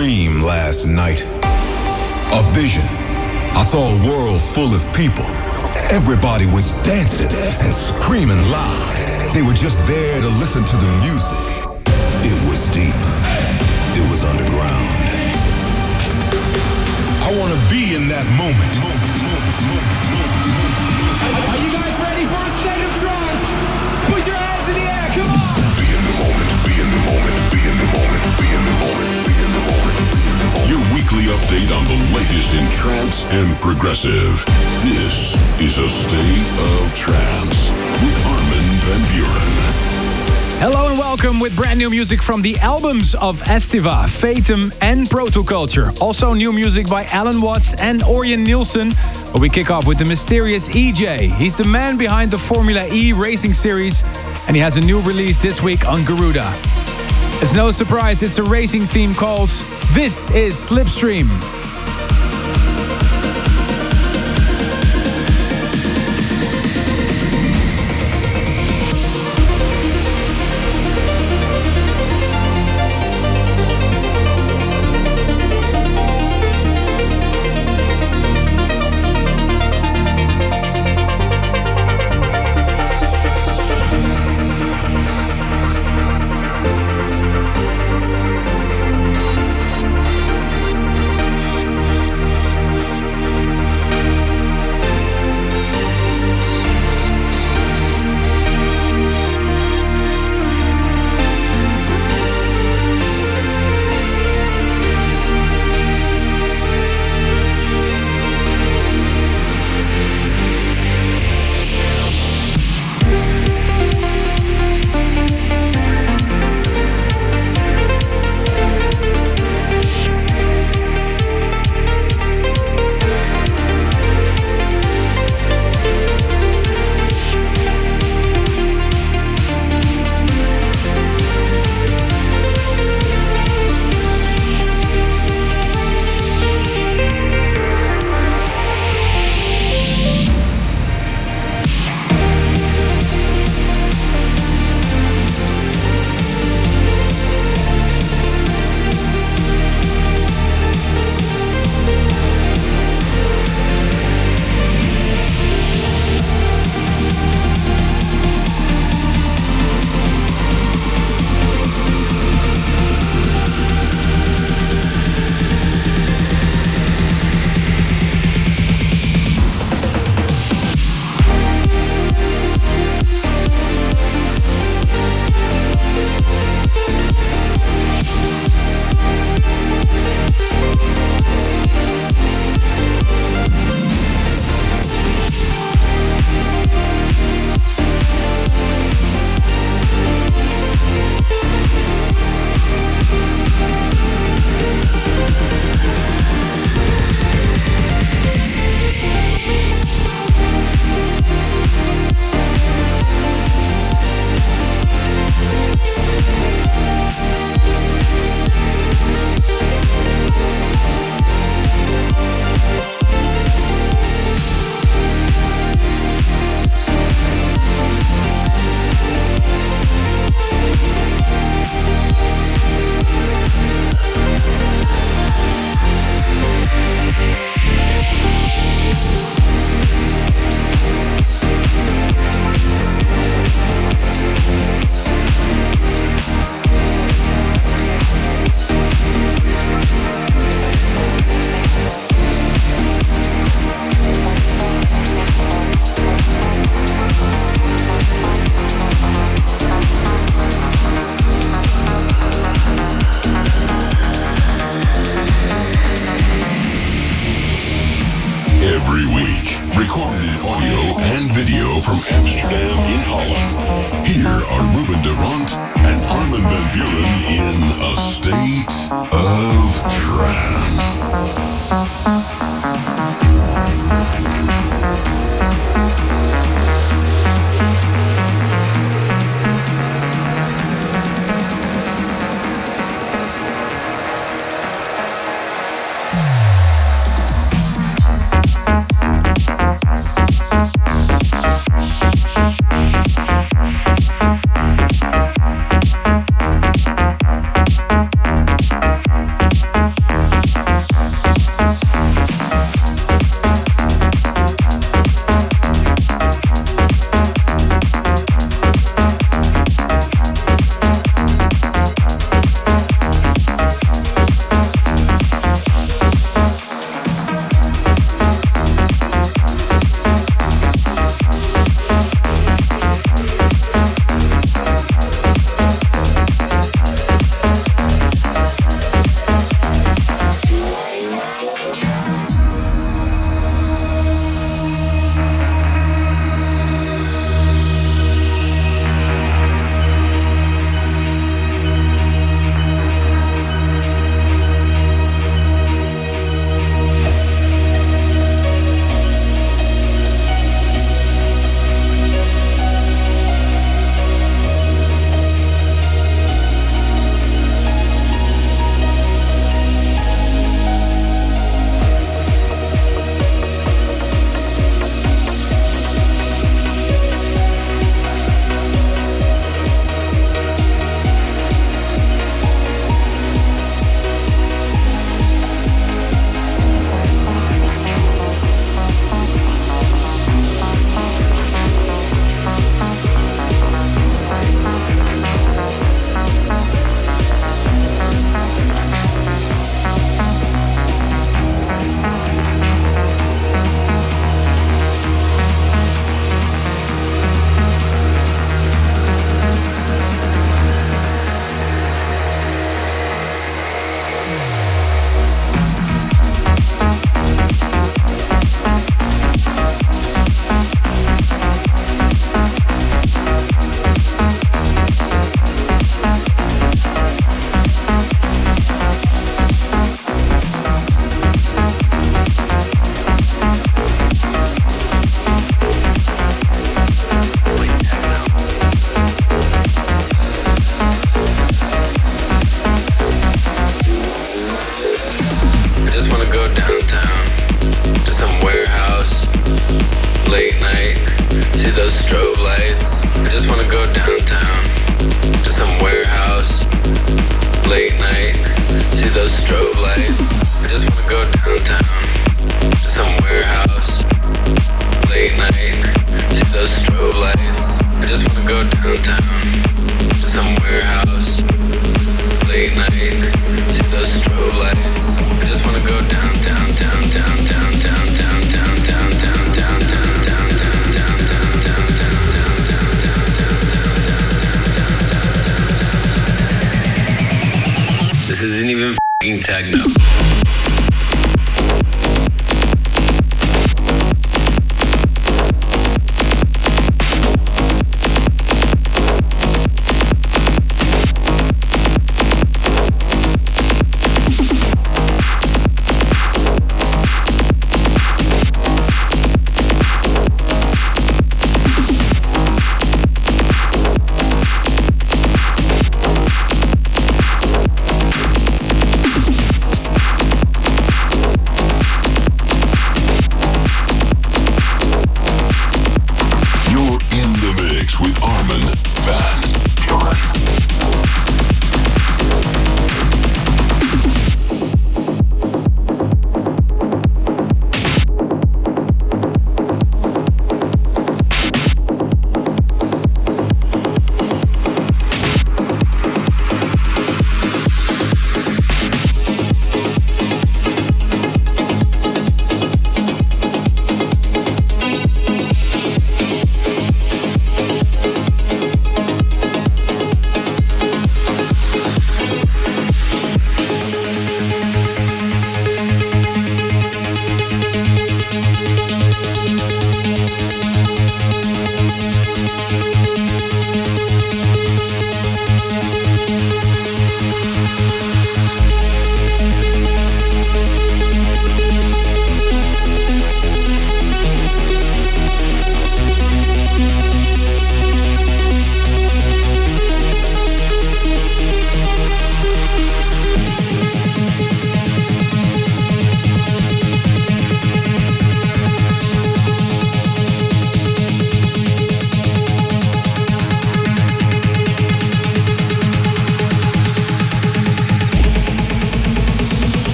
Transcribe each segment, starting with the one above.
dream last night. A vision. I saw a world full of people. Everybody was dancing and screaming loud. They were just there to listen to the music. It was deep. It was underground. I want to be in that moment. Are you guys ready for a state of trance? Put your hands in the air, weekly update on the latest in trance and progressive. This is a state of trance with Armin van Buuren. Hello and welcome with brand new music from the albums of Estiva, Fatum and Protoculture. Also new music by Alan Watts and Orjan Nilsen. But we kick off with the mysterious EJ. He's the man behind the Formula E racing series and he has a new release this week on Garuda. It's no surprise it's a racing theme called This is Slipstream.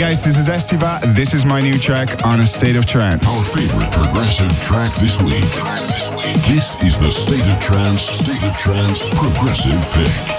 This is Estiva. This is my new track on A State of Trance. Our favorite progressive track this week. This is the State of Trance, State of Trance Progressive Pick.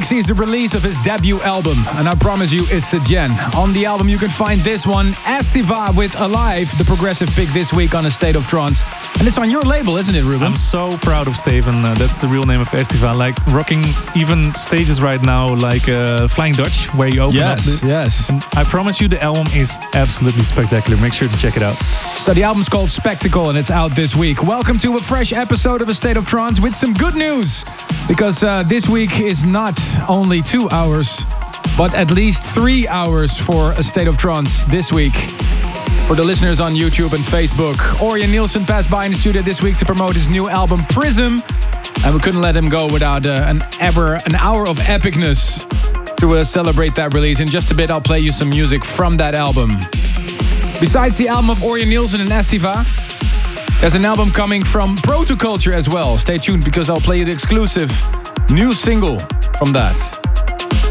This week sees the release of his debut album, and I promise you it's a gen. On the album, you can find this one, Estiva with Alive, the progressive pick this week on A State of Trance. And it's on your label, isn't it, Ruben? I'm so proud of Steven. Uh, that's the real name of Estiva. Like rocking even stages right now, like uh, Flying Dutch, where you open yes, up. The, yes. And I promise you, the album is absolutely spectacular. Make sure to check it out. So the album's called Spectacle, and it's out this week. Welcome to a fresh episode of A State of Trance with some good news, because uh, this week is not not only two hours, but at least three hours for a State of Trance this week. For the listeners on YouTube and Facebook, Orjan Nilsen passed by in the studio this week to promote his new album Prism, and we couldn't let him go without uh, an ever an hour of epicness to uh, celebrate that release. In just a bit, I'll play you some music from that album. Besides the album of Orjan Nilsen and Estiva, there's an album coming from Protoculture as well. Stay tuned because I'll play you the exclusive new single from that.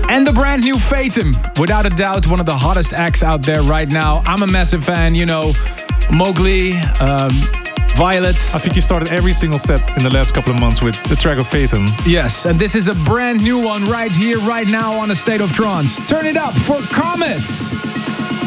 And the brand new Fatum, without a doubt, one of the hottest acts out there right now. I'm a massive fan, you know, Mowgli, um, Violet. I think you started every single set in the last couple of months with the track of Fatum. Yes, and this is a brand new one right here, right now on a State of Trance. Turn it up for Comets.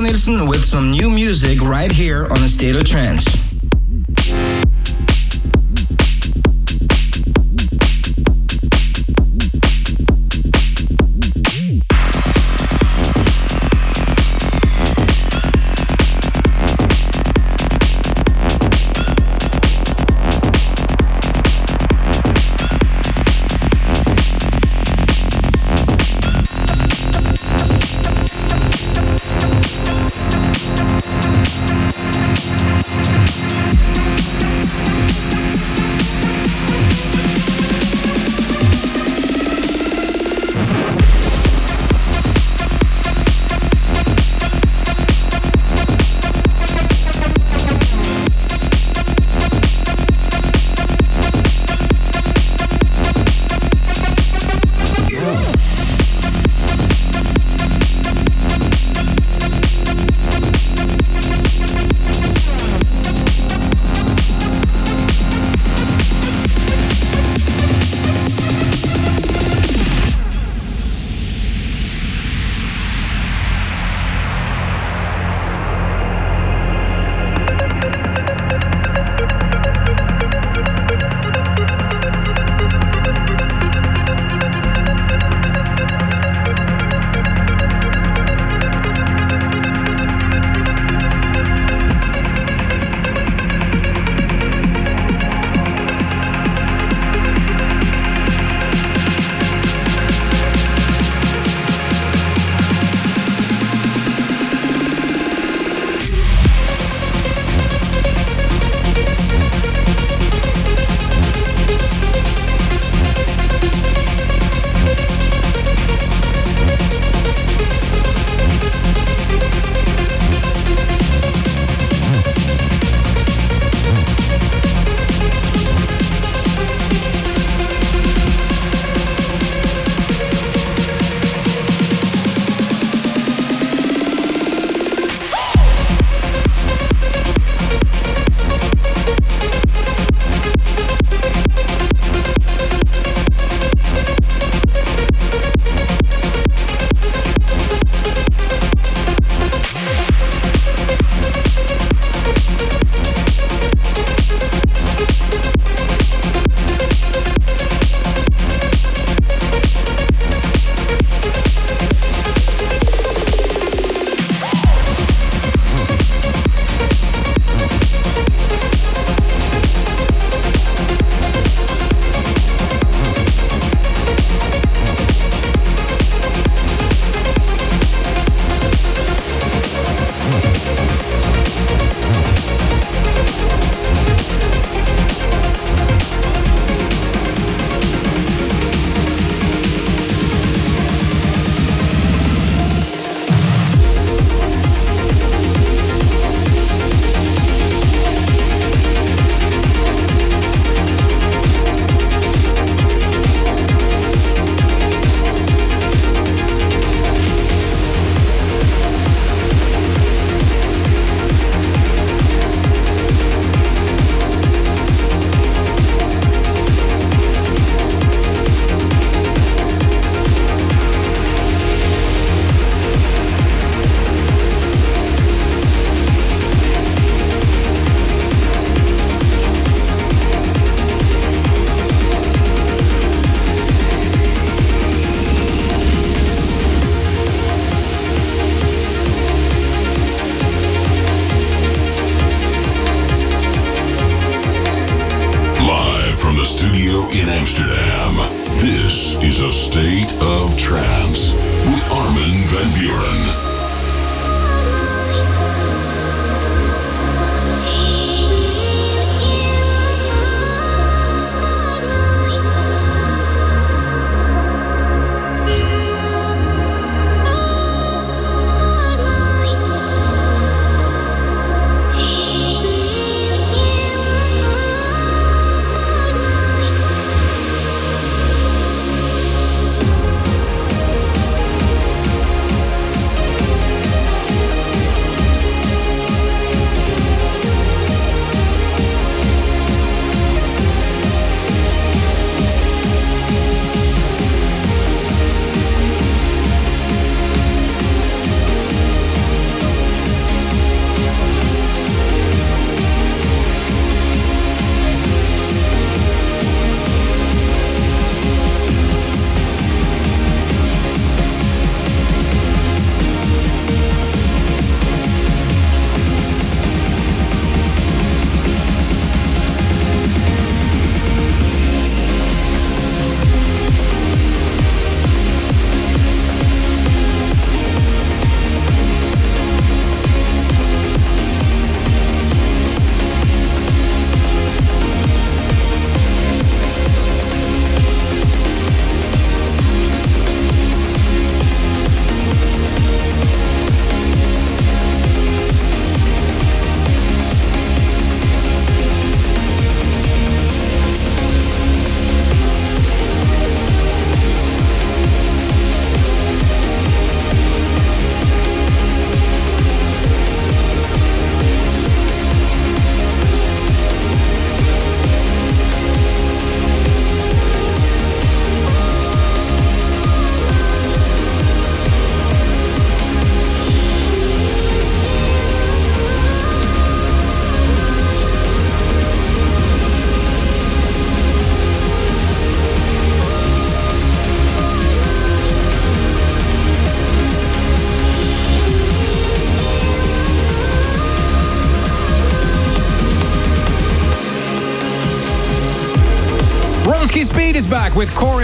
Nilsen with some new music right here on the State of Trance.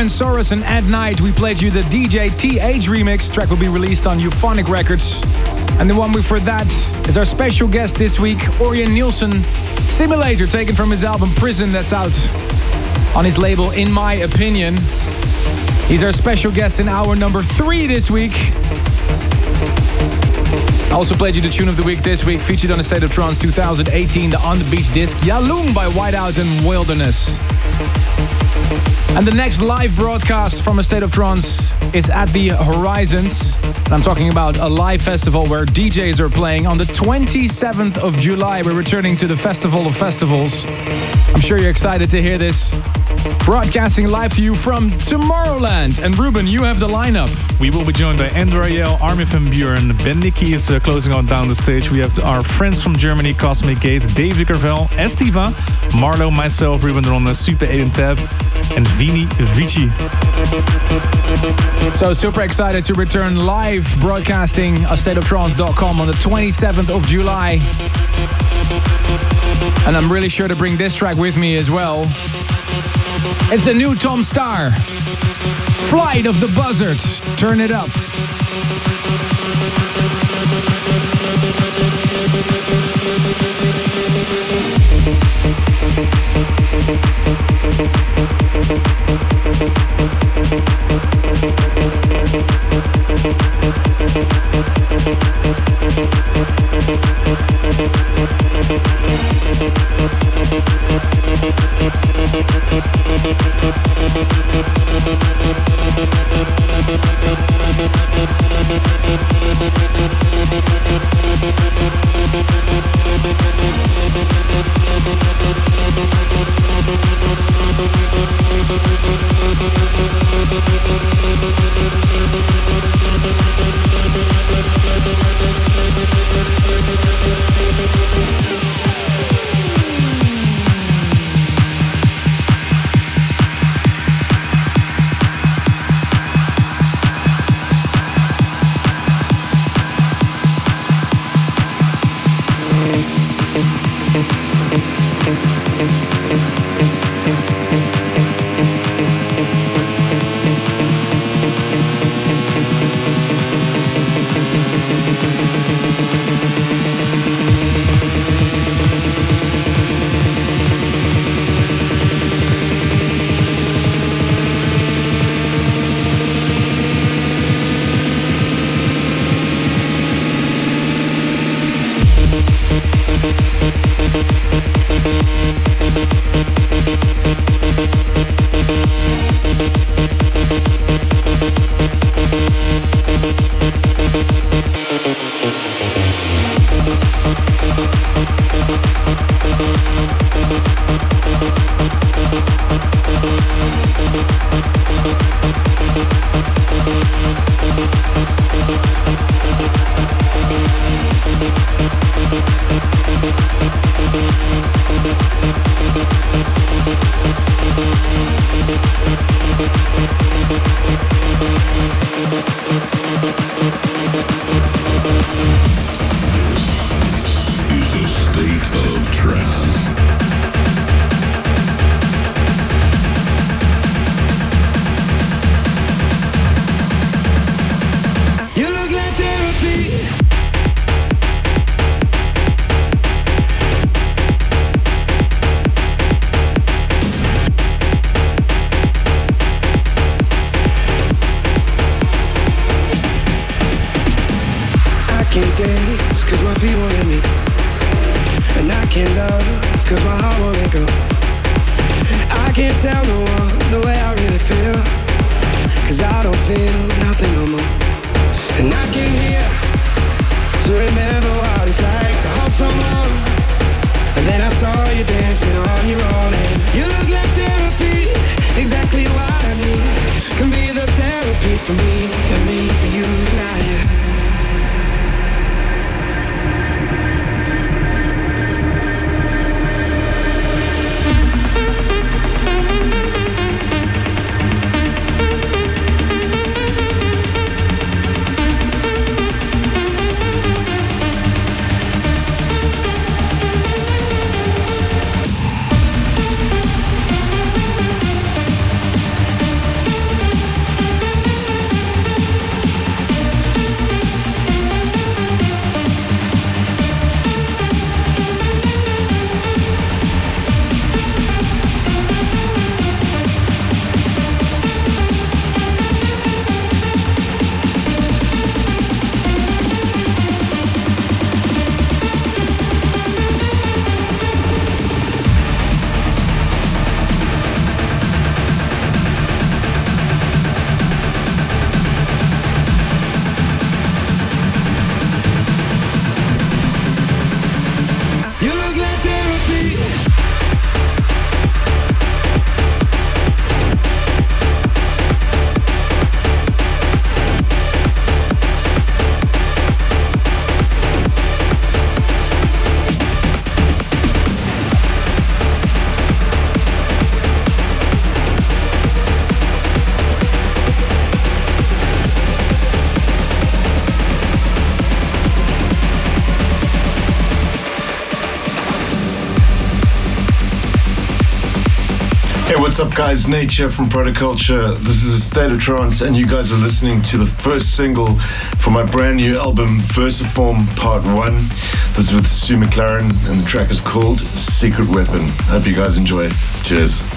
Soros and At Night. We played you the DJ TH remix. Track will be released on Euphonic Records. And the one before that is our special guest this week, Orjan Nilsen. Simulator, taken from his album Prison, that's out on his label, In My Opinion. He's our special guest in hour number three this week. I also played you the tune of the week this week, featured on the State of Trance 2018, the On the Beach disc, Yalung by Whiteout and Wilderness. And the next live broadcast from a State of Trance is at the Horizons. And I'm talking about a live festival where DJs are playing on the 27th of July. We're returning to the Festival of Festivals. I'm sure you're excited to hear this. Broadcasting live to you from Tomorrowland. And Ruben, you have the lineup. We will be joined by Andrew Rayel, Armin van Buuren, Ben Nicky is uh, closing on down the stage. We have our friends from Germany, Cosmic Gate, David Gravell, Estiva, Marlo, myself, Ruben de Ronde, Super 8 and Tab, and Vini Vici. So super excited to return live broadcasting a stateoftrance.com on the 27th of July. And I'm really sure to bring this track with me as well. It's a new Tom Staar. Flight of the Buzzards. Turn it up. Thank Thank you. What's up, guys? Nature from Protoculture. This is a State of Trance, and you guys are listening to the first single from my brand new album, Versiform Part 1. This is with Sue McLaren, and the track is called Secret Weapon. Hope you guys enjoy. Cheers.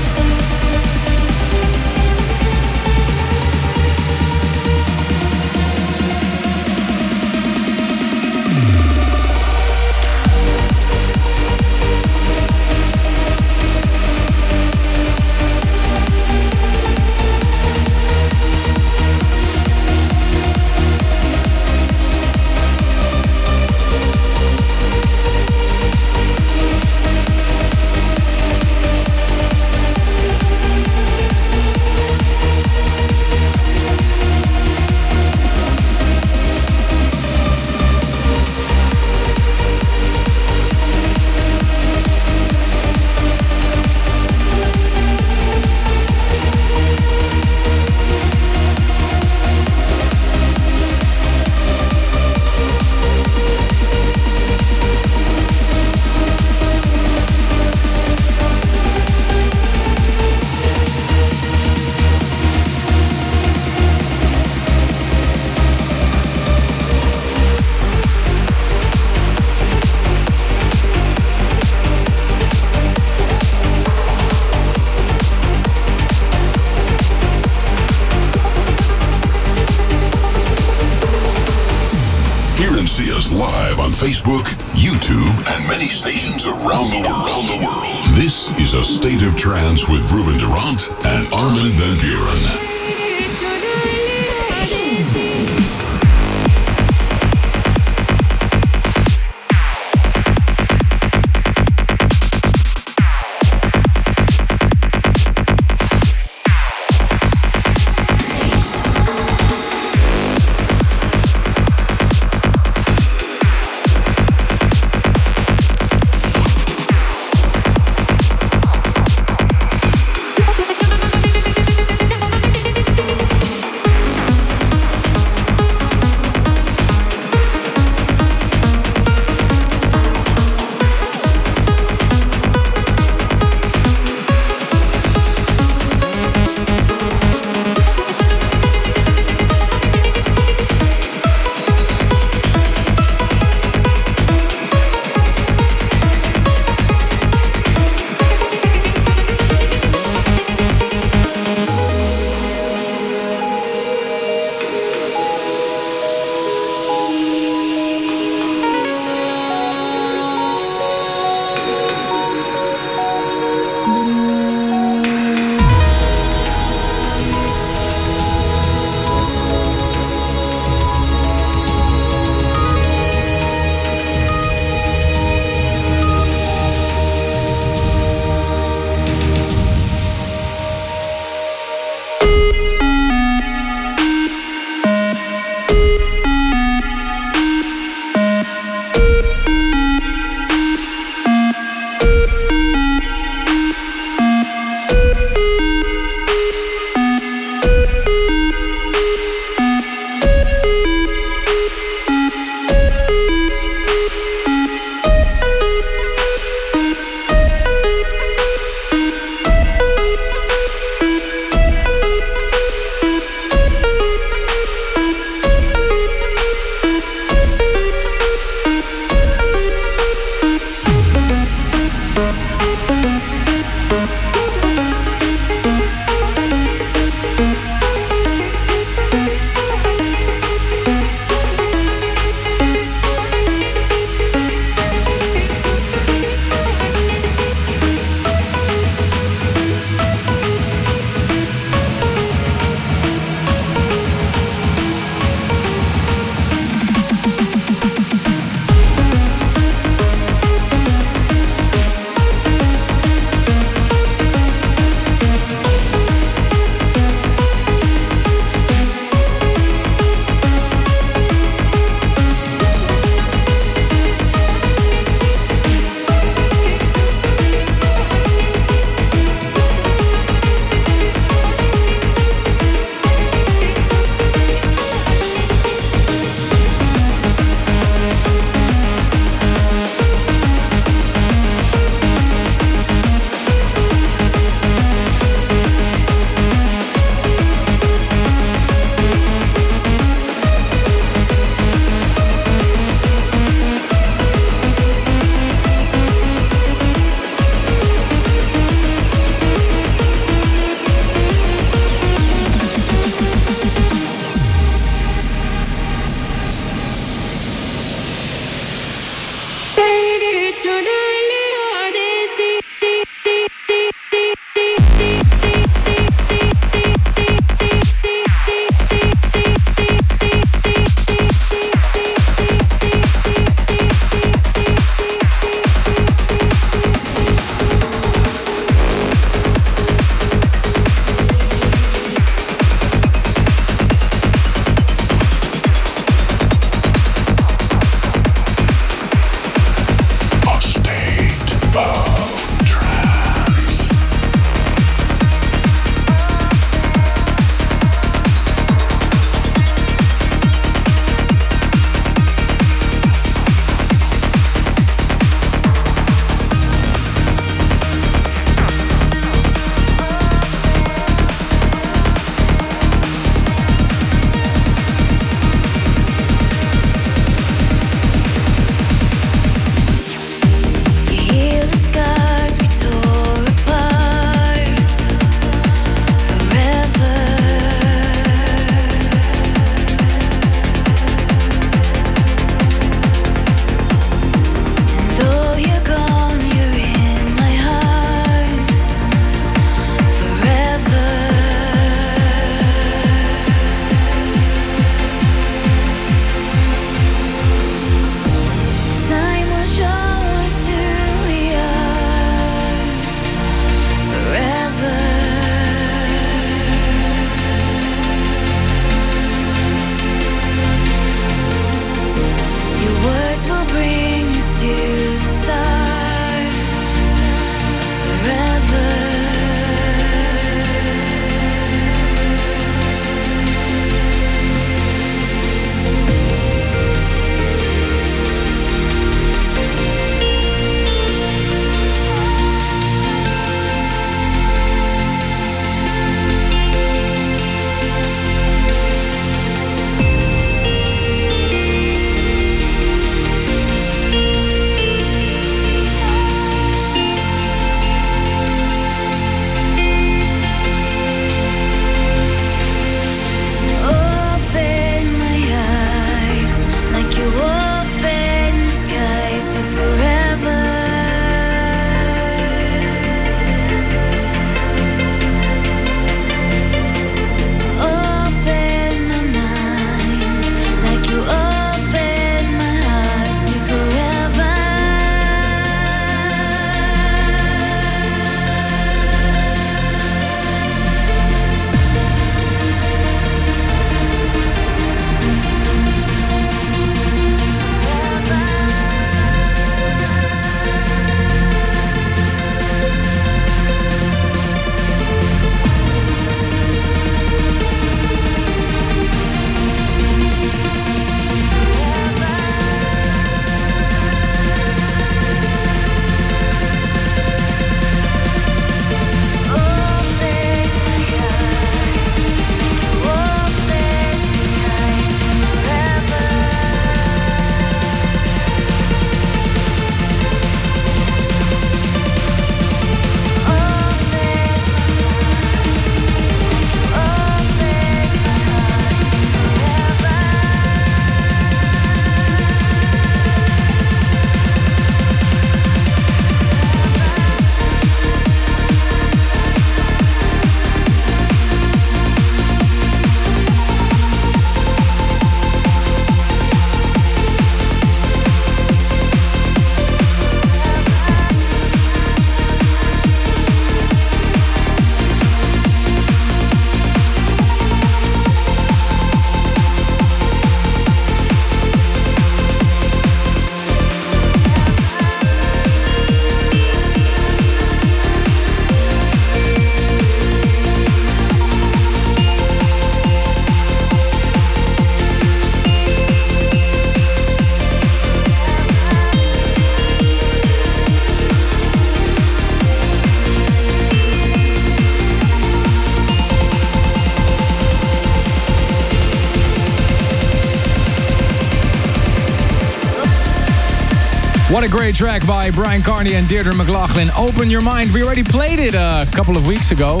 A great track by Bryan Kearney and Deirdre McLaughlin. Open Your Mind. We already played it a couple of weeks ago.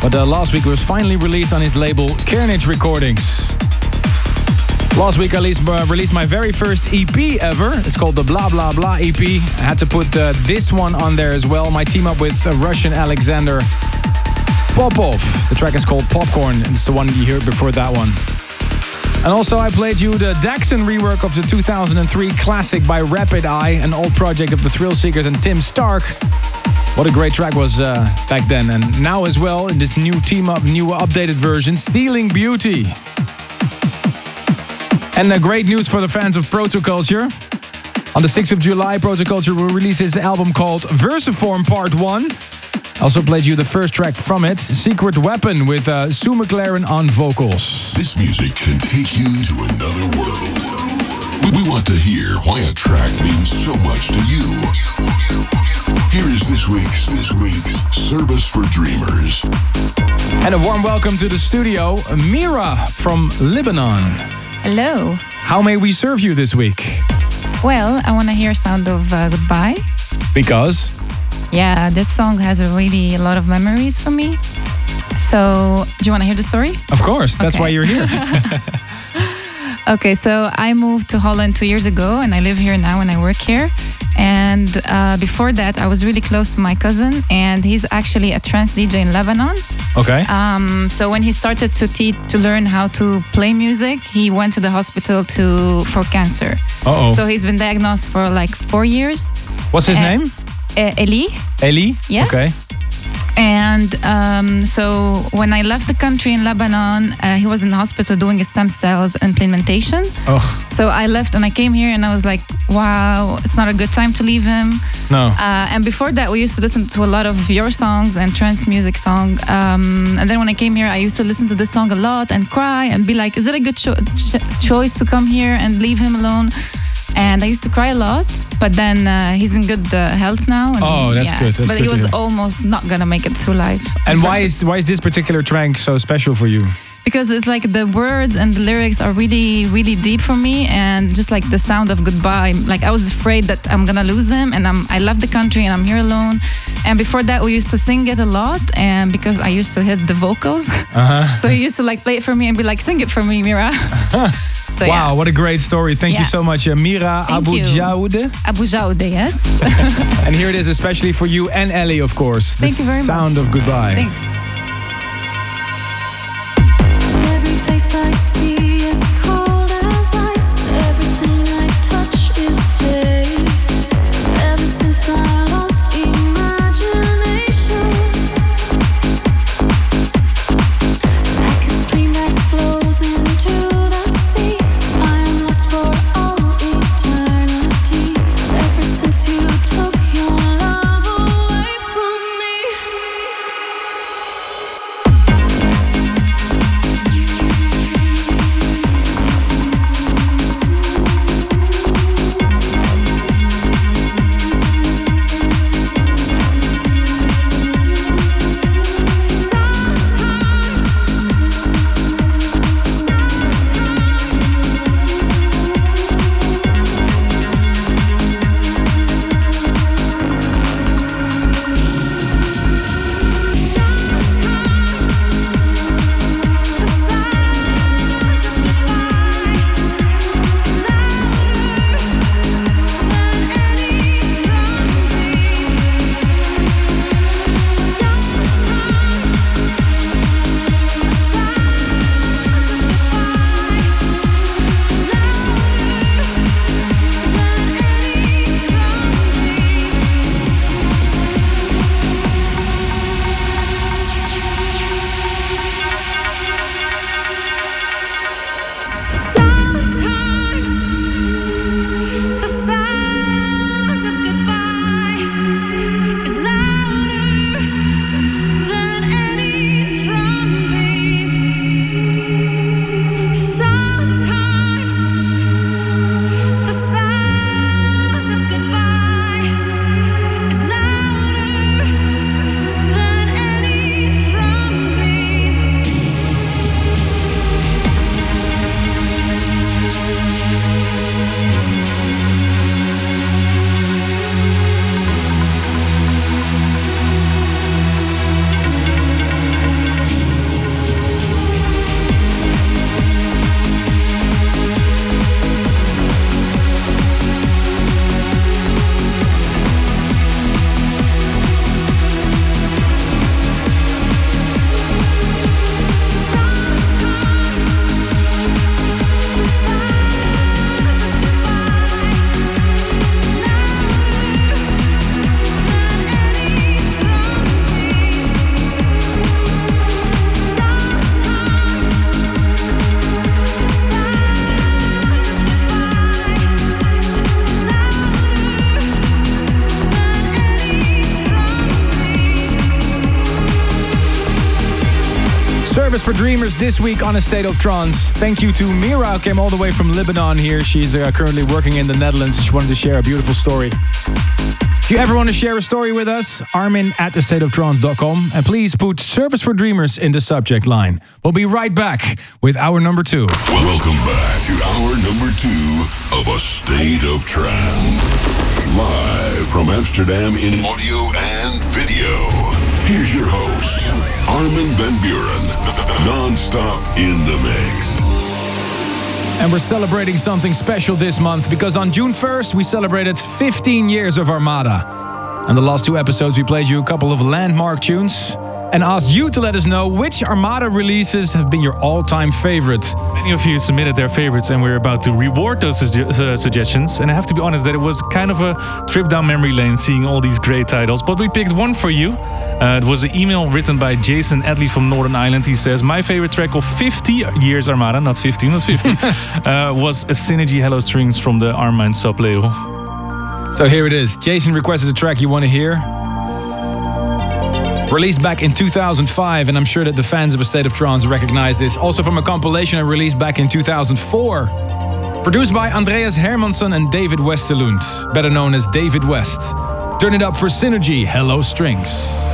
But uh, last week it was finally released on his label Kearnage Recordings. Last week I released, uh, released my very first EP ever. It's called the Blah Blah Blah EP. I had to put uh, this one on there as well. My team up with uh, Russian Alexander Popov. The track is called Popcorn. and It's the one you heard before that one. And also I played you the Daxon rework of the 2003 classic by Rapid Eye, an old project of the Thrill Seekers and Tim Stark. What a great track was uh, back then. And now as well, in this new team up, new updated version, Stealing Beauty. And uh, great news for the fans of Protoculture. On the 6th of July, Protoculture will release his album called Versiform Part 1. Also played you the first track from it, Secret Weapon, with uh, Sue McLaren on vocals. This music can take you to another world. We- We want to hear why a track means so much to you. Here is this week's this week's Service for Dreamers. And a warm welcome to the studio, Mira from Lebanon. Hello. How may we serve you this week? Well, I want to hear a Sound of uh, Goodbye. Because Yeah, this song has a really a lot of memories for me. So, do you want to hear the story? Of course, that's why you're here. Okay, so I moved to Holland two years ago and I live here now and I work here. And uh, before that, I was really close to my cousin, and he's actually a trance DJ in Lebanon. Okay. Um, so when he started to teach to learn how to play music, he went to the hospital to for cancer. Uh-oh. So he's been diagnosed for like four years. What's his And- name? Uh, Eli. Eli? Yes. Okay. And um, so when I left the country in Lebanon, uh, he was in the hospital doing a stem cells implementation. Oh, So I left and I came here and I was like, wow, it's not a good time to leave him. no. Uh, and before that, we used to listen to a lot of your songs and trance music song. Um, and then when I came here, I used to listen to this song a lot and cry and be like, is it a good cho- ch- choice to come here and leave him alone? And I used to cry a lot, but then uh, he's in good uh, health now. And Oh, that's good. That's but good he was almost not gonna make it through life. and why is why is this particular track so special for you? because it's like the words and the lyrics are really really deep for me and just like the sound of goodbye like i was afraid that i'm gonna lose them and i'm i love the country and i'm here alone and before that we used to sing it a lot and because i used to hit the vocals Uh-huh. so he used to like play it for me and be like sing it for me mira so wow, yeah what a great story. Thank you so much, uh, Mira Thank Abu. Jaude. abu jaude yes And here it is, especially for you and Ellie, of course. Thank you very sound much. Sound of goodbye. thanks this week on A State of Trance. Thank you to Mira, who came all the way from Lebanon here. She's uh, currently working in the Netherlands. She wanted to share a beautiful story. If you ever want to share a story with us, armin at thestateoftrance.com. And please put Service for Dreamers in the subject line. We'll be right back with our number two. Welcome back to hour number two of A State of Trance. Live from Amsterdam in audio and video. Here's your host, Armin van Buuren. Non-stop in the mix. And we're celebrating something special this month because on June 1st, we celebrated 15 years of Armada. And the last two episodes, we played you a couple of landmark tunes and asked you to let us know which Armada releases have been your all time favorite. Many of you submitted their favorites, and we're about to reward those uh, suggestions. And I have to be honest that it was kind of a trip down memory lane seeing all these great titles. But we picked one for you. Uh, it was an email written by Jason Adley from Northern Ireland. He says, My favorite track of 50 years Armada, not 15, not 50, uh, was a Synergy Hello Strings from the Armind sub label. So here it is. Jason requested a track you want to hear. Released back in 2005, and I'm sure that the fans of A State of Trance recognize this. Also from a compilation I released back in 2004. Produced by Andreas Hermansson and David Westerlund, better known as David West. Turn it up for Synergy Hello Strings.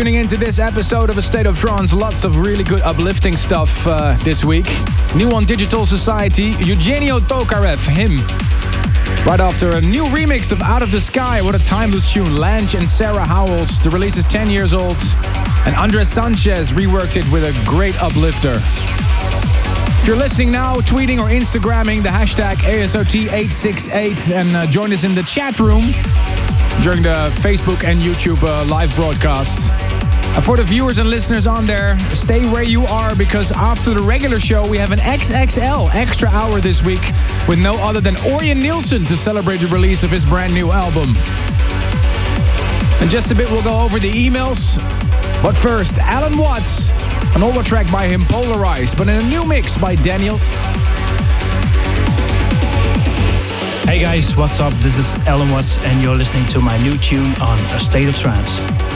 Tuning in to this episode of A State of Trance. Lots of really good uplifting stuff uh, this week. New on Digital Society, Eugenio Tokarev, him. Right after a new remix of Out of the Sky, what a timeless tune. Lange and Sarah Howells. The release is 10 years old. And Andres Sanchez reworked it with a great uplifter. If you're listening now, tweeting or Instagramming the hashtag ASOT868 and uh, join us in the chat room during the Facebook and YouTube uh, live broadcast. And for the viewers and listeners on there, stay where you are because after the regular show, we have an XXL extra hour this week with no other than Orjan Nilsen to celebrate the release of his brand new album. In just a bit, we'll go over the emails. But first, Allen Watts, an older track by him, Polarized, but in a new mix by Daniels. Hey guys, what's up? This is Allen Watts, and you're listening to my new tune on A State of Trance.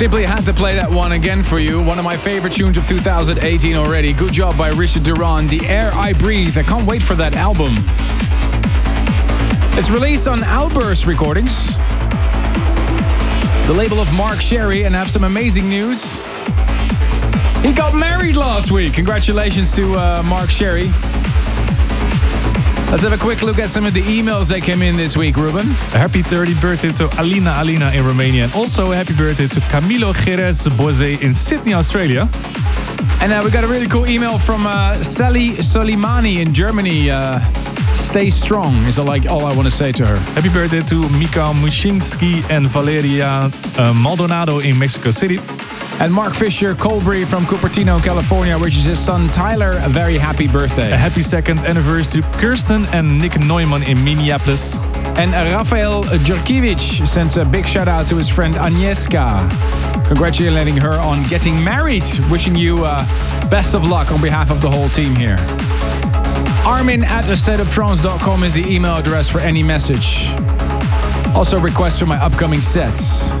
Simply had to play that one again for you. One of my favorite tunes of 2018 already. Good job by Richard Durand. The Air I Breathe. I can't wait for that album. It's released on Outburst Recordings, the label of Mark Sherry, and I have some amazing news. He got married last week. Congratulations to uh, Mark Sherry. Let's have a quick look at some of the emails that came in this week, Ruben. A happy 30th birthday to Alina Alina in Romania. And also a happy birthday to Camilo Jerez Boise in Sydney, Australia. And uh, we got a really cool email from uh, Sally Solimani in Germany. Uh, stay strong is like, all I want to say to her. Happy birthday to Mika Mushinsky and Valeria uh, Maldonado in Mexico City. And Mark Fisher Colbury from Cupertino, California, wishes his son Tyler a very happy birthday. A happy second anniversary to Kirsten and Nick Neumann in Minneapolis. And Rafael Djurkiewicz sends a big shout out to his friend Agnieszka, congratulating her on getting married. Wishing you uh, best of luck on behalf of the whole team here. Armin at astateoftrance.com is the email address for any message. Also, requests for my upcoming sets.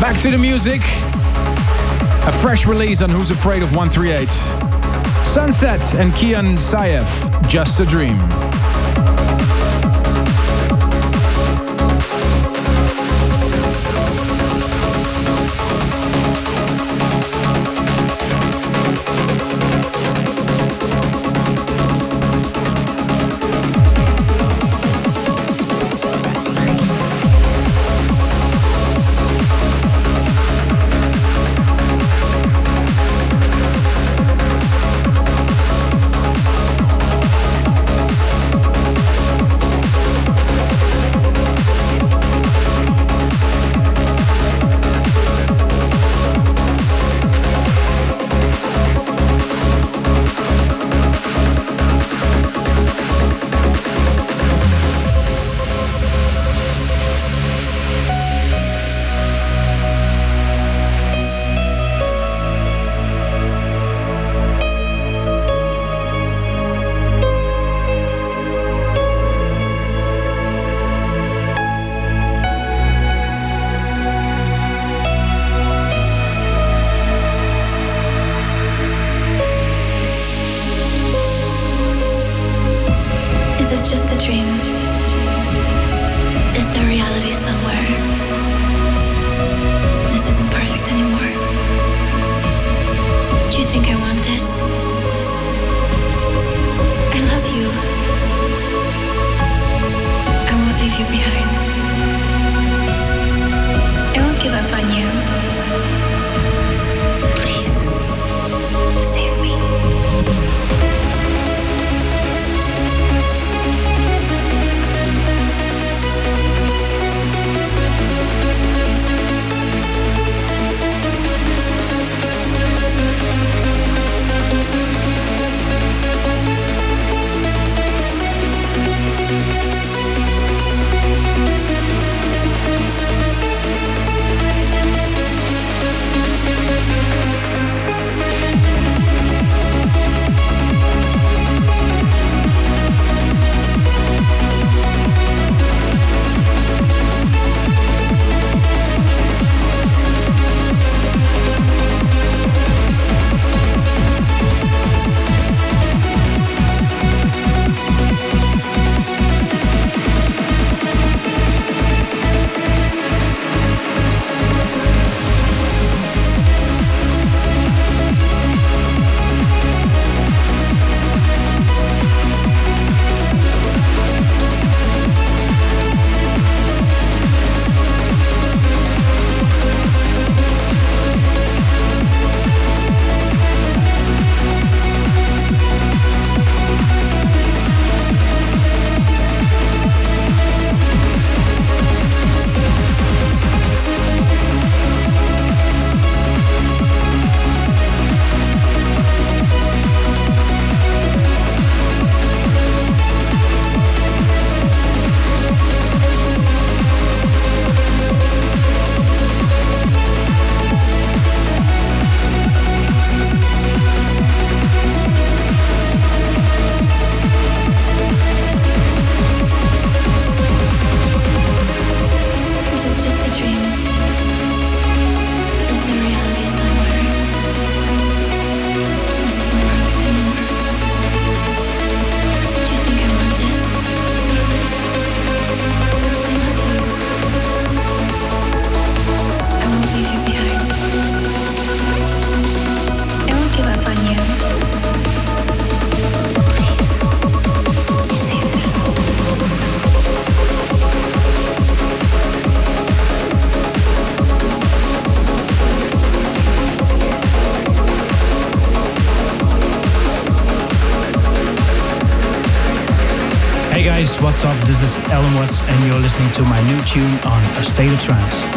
Back to the music. A fresh release on Who's Afraid of 138. Sunset and Kian Sayev, Just a Dream. Listening to my new tune on A State of Trance.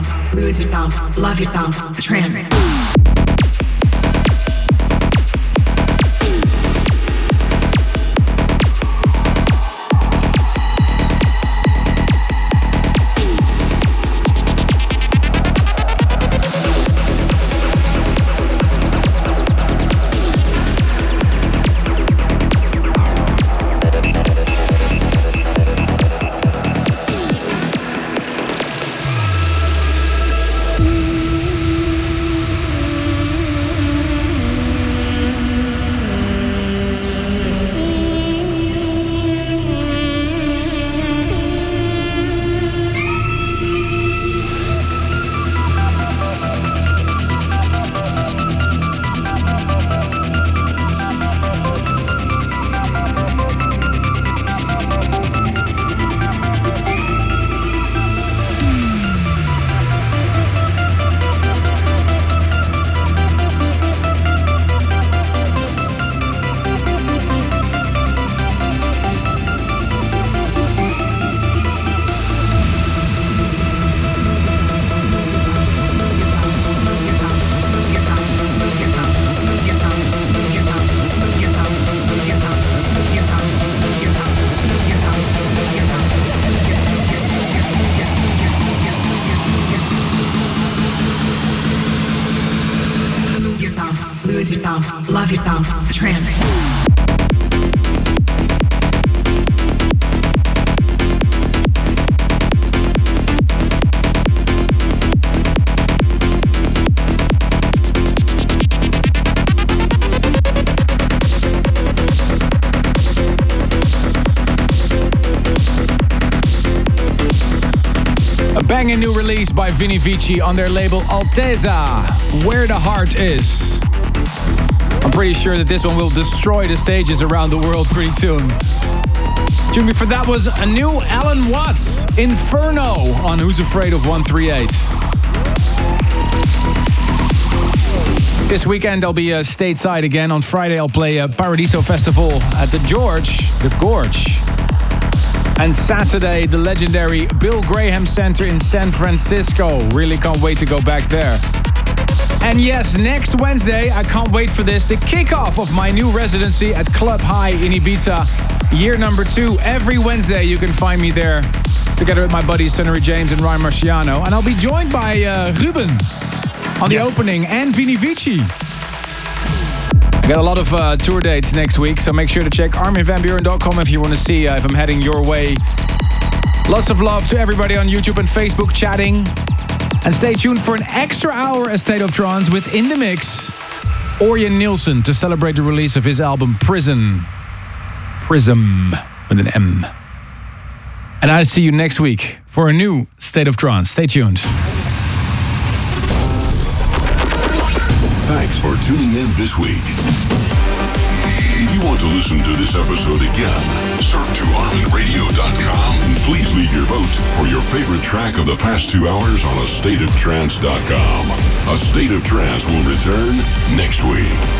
yourself, lose yourself, love yourself, Trans. Release by Vini Vici on their label Alteza, Where the Heart Is. I'm pretty sure that this one will destroy the stages around the world pretty soon. Tune me for that was a new Allen Watts, Inferno, on Who's Afraid of 138. This weekend I'll be uh, stateside again. On Friday I'll play a Paradiso Festival at the George, the Gorge. And Saturday, the legendary Bill Graham Center in San Francisco. Really can't wait to go back there. And yes, next Wednesday, I can't wait for this, the kickoff of my new residency at Club High in Ibiza, year number two. Every Wednesday, you can find me there together with my buddies Sunnery James and Ryan Marciano. And I'll be joined by uh, Ruben on the Yes. opening and Vini Vici. Got a lot of uh, tour dates next week, so make sure to check arminvanbuuren.com if you want to see uh, if I'm heading your way. Lots of love to everybody on YouTube and Facebook chatting. And stay tuned for an extra hour at State of Trance with In the Mix, Orjan Nilsen to celebrate the release of his album Prison. Prism with an M. And I'll see you next week for a new State of Trance. Stay tuned. Thanks for tuning in this week. If you want to listen to this episode again, surf to arminradio.com and please leave your vote for your favorite track of the past two hours on a stateoftrance.com. A State of Trance will return next week.